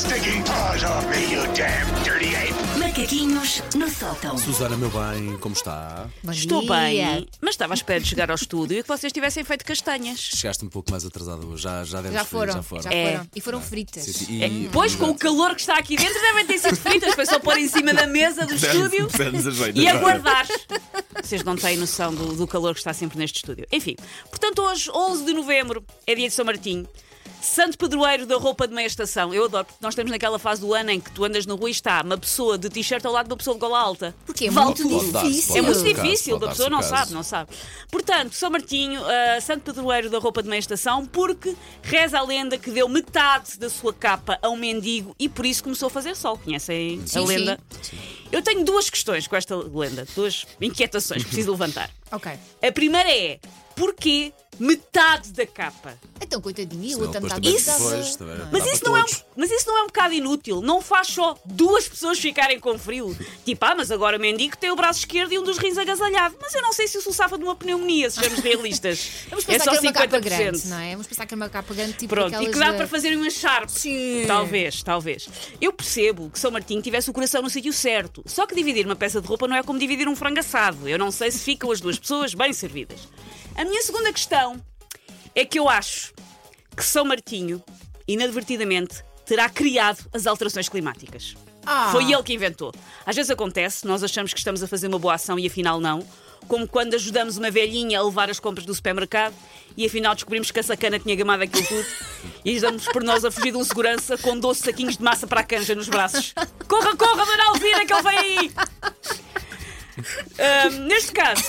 stinking paws off me, you damn dirty ape! Macaquinhos no sótão. Susana, meu bem, como está? Bom Estou dia. bem, mas estava à espera de chegar ao estúdio e que vocês tivessem feito castanhas. Chegaste um pouco mais atrasada hoje, já, já deves Já ter- foram, Já foram. já É. foram. E foram fritas. Sim, sim. É, E, Pois, com o calor que está aqui dentro, devem ter sido fritas. Foi só pôr em cima da mesa do estúdio Dá-nos a jeito e aguardar. Vocês não têm noção do, do calor que está sempre neste estúdio. Enfim, portanto, hoje, 11 de novembro, é dia de São Martinho. Santo Padroeiro da roupa de meia estação. Eu adoro, porque nós estamos naquela fase do ano em que tu andas na rua e está uma pessoa de t-shirt ao lado de uma pessoa de gola alta. Porque é muito difícil. pode É muito difícil, a pessoa não sabe, não sabe. Portanto, São Martinho, ah, santo padroeiro da roupa de meia estação, porque reza a lenda que deu metade da sua capa a um mendigo e por isso começou a fazer sol. Conhecem a Sim, lenda? Eu tenho duas questões com esta lenda, duas inquietações que preciso levantar. Ok. A primeira é: porquê metade da capa? Então, coitadinho, e metade também- estava- depois também Mas isso, não é um, mas isso não é um bocado inútil. Não faz só duas pessoas ficarem com frio. Tipo, ah, mas agora o mendigo tem o braço esquerdo e um dos rins agasalhado. Mas eu não sei se isso safa de uma pneumonia, sejamos realistas. Vamos é pensar só que era uma capa 50%. grande, não é? Vamos pensar que era uma capa grande, tipo Pronto, e que dá para fazer uma sharp. Sim. Talvez, talvez. Eu percebo que São Martinho tivesse o coração no sítio certo. Só que dividir uma peça de roupa não é como dividir um frango assado. Eu não sei se ficam as duas pessoas bem servidas. A minha segunda questão é que eu acho que São Martinho, inadvertidamente, terá criado as alterações climáticas. Ah. Foi ele que inventou. Às vezes acontece, nós achamos que estamos a fazer uma boa ação e afinal não. Como quando ajudamos uma velhinha a levar as compras do supermercado e afinal descobrimos que a sacana tinha gamado aquilo tudo e damos por nós a fugir de um segurança com 12 saquinhos de massa para a canja nos braços. Corra, corra, Dona Alvira, que ele vem aí! Ahm, neste caso,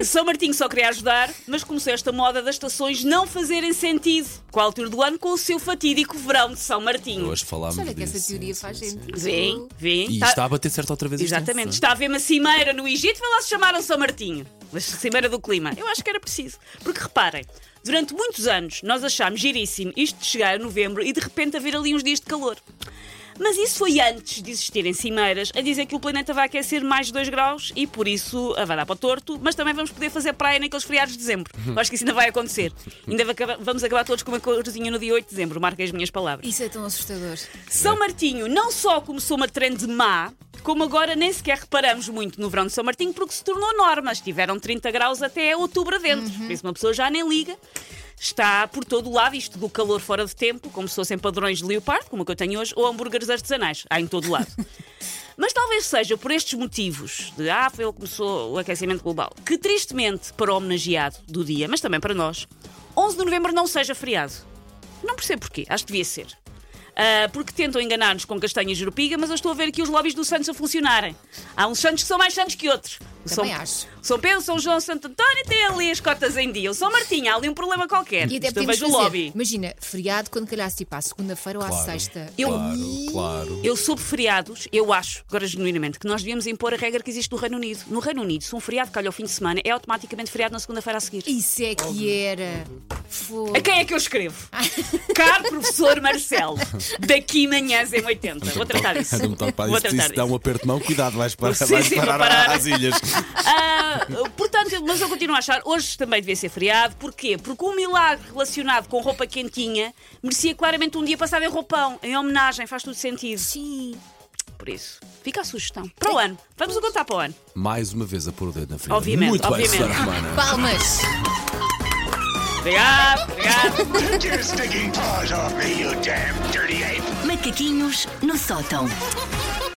São Martinho só queria ajudar, mas começou esta moda das estações não fazerem sentido com a altura do ano com o seu fatídico verão de São Martinho. Hoje falámos Olha que disso. essa teoria sim, faz sentido. Vem, vem. E Tá- está a bater certo outra vez Exatamente. ano. Está a haver uma cimeira no Egito, vê lá se chamaram São Martinho. A cimeira do clima. Eu acho que era preciso. Porque reparem, durante muitos anos nós achámos giríssimo isto de chegar a novembro e de repente haver ali uns dias de calor. Mas isso foi antes de existirem cimeiras a dizer que o planeta vai aquecer mais de 2 graus e por isso ah, vai dar para o torto, mas também vamos poder fazer praia naqueles feriados de dezembro. Eu acho que isso ainda vai acontecer. Ainda vamos acabar todos com uma corzinha no dia 8 de dezembro, marquem as minhas palavras. Isso é tão assustador. São Martinho não só começou uma trend má, como agora nem sequer reparamos muito no verão de São Martinho porque se tornou norma. Estiveram 30 graus até outubro adentro. Por isso uma pessoa já nem liga. Está por todo o lado, isto do calor fora de tempo, como se fossem padrões de leopardo, como o que eu tenho hoje, ou hambúrgueres artesanais. Há em todo o lado. Mas talvez seja por estes motivos de ah, foi ele que começou o aquecimento global, que tristemente para o homenageado do dia, mas também para nós, 11 de novembro não seja feriado. Não percebo porquê, acho que devia ser. Ah, porque tentam enganar-nos com castanha e jerupiga, mas eu estou a ver aqui os lobbies dos santos a funcionarem. Há uns santos que são mais santos que outros. O Também São, acho. São Pedro, São João, Santo António tem ali as cotas em dia. O São Martinho, há ali um problema qualquer. E até Isto eu vejo o lobby. Imagina, feriado quando calhasse tipo à segunda-feira ou à Claro, sexta. Eu- Claro, claro. Eu sobre feriados, eu acho, agora genuinamente, que nós devíamos impor a regra que existe no Reino Unido. No Reino Unido, se um feriado calha ao fim de semana, é automaticamente feriado na segunda-feira a seguir. Isso é que era. Fogo. A quem é que eu escrevo? Caro professor Marcelo, daqui manhãs em 80. Vou tratar disso. Para Vou isso, tratar se dá disso. um aperto de mão, cuidado, vais, para, Sim, vais sim, parar, parar. às ilhas. Ah, portanto, mas eu continuo a achar, hoje também devia ser feriado. Porquê? Porque um milagre relacionado com roupa quentinha merecia claramente um dia passado em roupão, em homenagem, faz tudo sentido. Sim. Por isso, fica a sugestão. Para o ano. Vamos contar para o ano. Mais uma vez a pôr o dedo na ferida. Obviamente, Muito bem, obviamente. Romana. Palmas. Obrigado, obrigado. Macaquinhos no sótão.